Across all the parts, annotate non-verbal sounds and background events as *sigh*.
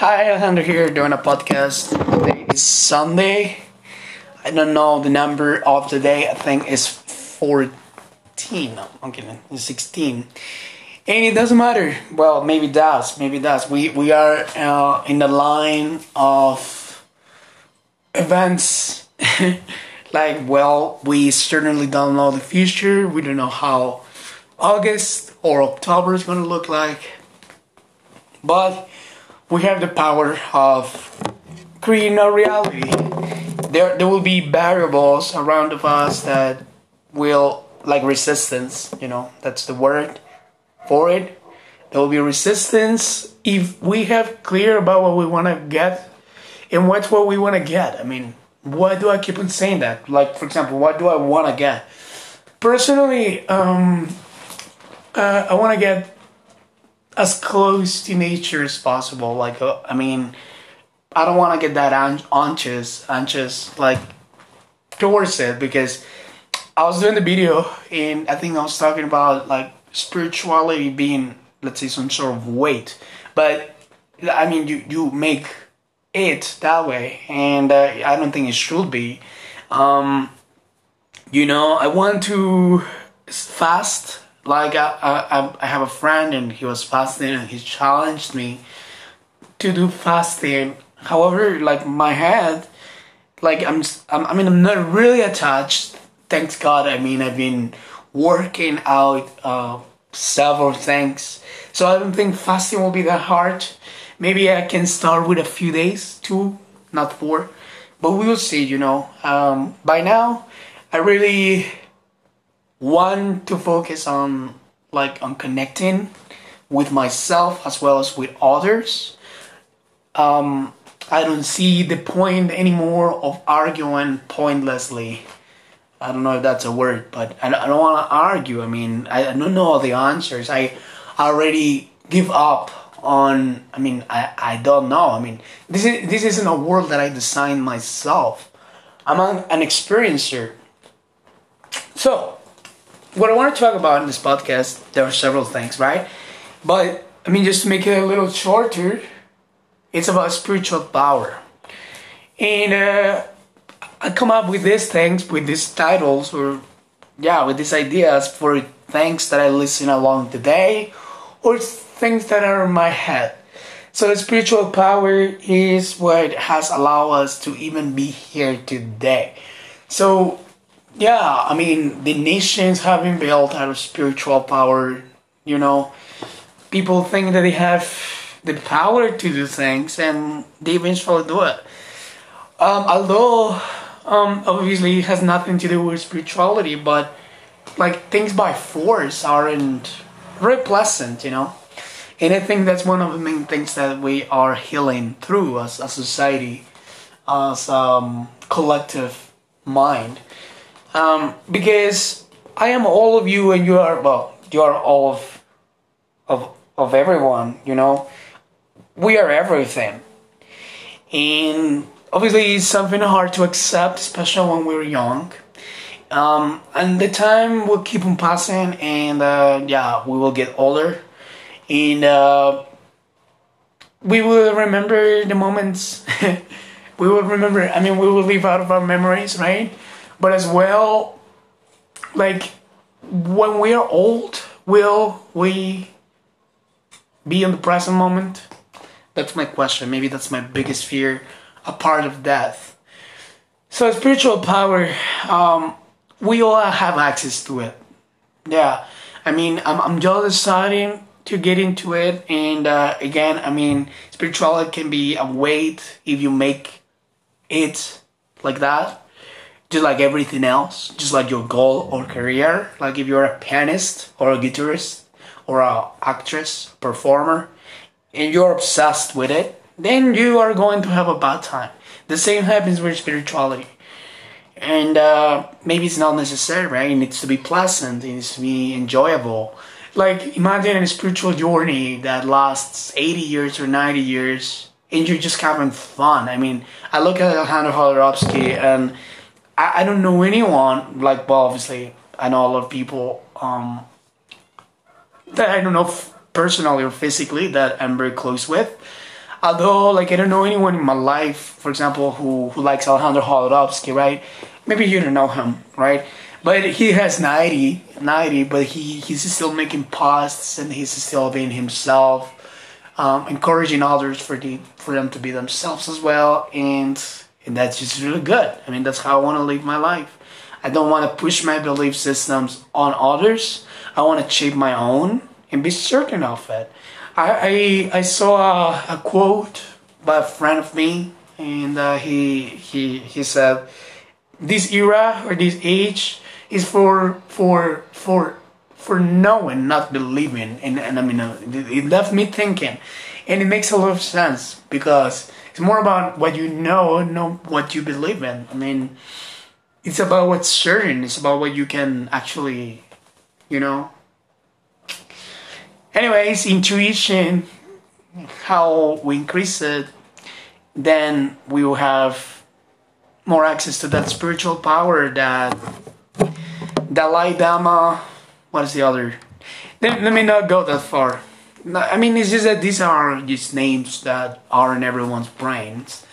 Hi, Alejandro here doing a podcast. Today is Sunday. I don't know the number of the day. I think it's 14. No, I'm kidding. It's 16. And it doesn't matter. Well, maybe it does. Maybe it does. We, we are uh, in the line of events. *laughs* like, well, we certainly don't know the future. We don't know how August or October is going to look like. But we have the power of creating a reality. There, there will be variables around of us that will, like resistance, you know, that's the word for it. There will be resistance if we have clear about what we want to get and what's what we want to get. I mean, why do I keep on saying that? Like, for example, what do I want to get? Personally, um, uh, I want to get as close to nature as possible. Like, uh, I mean, I don't want to get that an- anxious, anxious like towards it because I was doing the video and I think I was talking about like spirituality being, let's say, some sort of weight. But I mean, you you make it that way, and uh, I don't think it should be. Um, you know, I want to fast like I, I, I have a friend and he was fasting and he challenged me to do fasting. However, like my head, like I'm, I mean I'm not really attached. Thanks God. I mean I've been working out uh, several things, so I don't think fasting will be that hard. Maybe I can start with a few days, two, not four, but we will see. You know, um, by now I really want to focus on like on connecting with myself as well as with others. Um, I don't see the point anymore of arguing pointlessly. I don't know if that's a word, but I, don't want to argue. I mean, I, I don't know all the answers. I already give up on. I mean, I, I don't know. I mean, this is this isn't a world that I designed myself. I'm an, an experiencer. So, what I want to talk about in this podcast, there are several things, right? But I mean, just to make it a little shorter, it's about spiritual power, and uh, I come up with these things, with these titles, or yeah, with these ideas for things that I listen along the day, or things that are in my head. So spiritual power is what has allowed us to even be here today. So yeah, I mean, the nations have been built out of spiritual power. You know, people think that they have the power to do things, and they eventually do it. Um, although, um, obviously, it has nothing to do with spirituality, but like things by force aren't very pleasant, you know. And I think that's one of the main things that we are healing through as a society, as um, collective mind um, because I am all of you and you are well you are all of of of everyone you know? We are everything. And obviously it's something hard to accept especially when we're young. Um, and the time will keep on passing and uh, yeah we will get older. And uh, we will remember the moments. *laughs* We will remember i mean we will live out of our memories right but as well, like when we are old, will we be in the present moment? That's my question. Maybe that's my biggest fear, a part of death. So spiritual power, um, we all have access to it. Yeah, I mean, I'm I'm just deciding to get into it, and uh, again, I mean, spirituality can be a weight if you make it like that just like everything else, just like your goal or career. Like if you're a pianist or a guitarist or a actress, performer, and you're obsessed with it, then you are going to have a bad time. The same happens with spirituality. And uh, maybe it's not necessary, right? It needs to be pleasant, it needs to be enjoyable. Like, imagine a spiritual journey that lasts 80 years or 90 years, and you're just having fun. I mean, I look at Alejandro Jodorowsky and I, I don't know anyone like well obviously I know a lot of people um, that I don't know personally or physically that I'm very close with. although like I don't know anyone in my life, for example, who who likes Alejandro Jodorowsky, right? Maybe you don't know him, right? But he has 90, 90, but he, he's still making posts and he's still being himself, um, encouraging others for the for them to be themselves as well, and and that's just really good. I mean, that's how I want to live my life. I don't want to push my belief systems on others. I want to shape my own and be certain of it. I I, I saw a, a quote by a friend of me, and uh, he he he said, "This era or this age is for for for for knowing, not believing." And and I mean, it left me thinking, and it makes a lot of sense because it's more about what you know, not what you believe in. I mean, it's about what's certain. It's about what you can actually, you know, anyways, intuition, how we increase it, then we will have more access to that spiritual power that Dalai Lama, what is the other? Let me not go that far. I mean, it's just that these are just names that are in everyone's brains.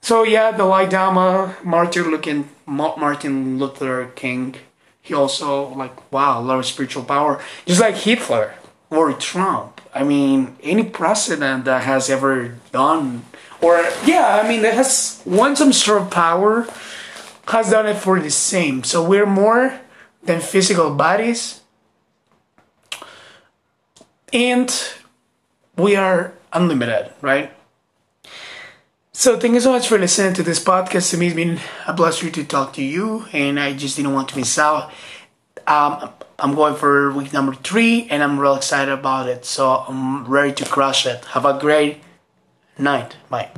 So yeah, Dalai Lama, Martin Luther, Martin Luther King, he also like wow, a lot of spiritual power, just like Hitler or Trump. I mean, any president that has ever done, or yeah, I mean, that has won some sort of power, has done it for the same. So we're more than physical bodies, and we are unlimited, right? So thank you so much for listening to this podcast. To me, it's been a pleasure to talk to you, and I just didn't want to miss out. Um, I'm going for week number three, and I'm real excited about it. So I'm ready to crush it. Have a great night. Bye.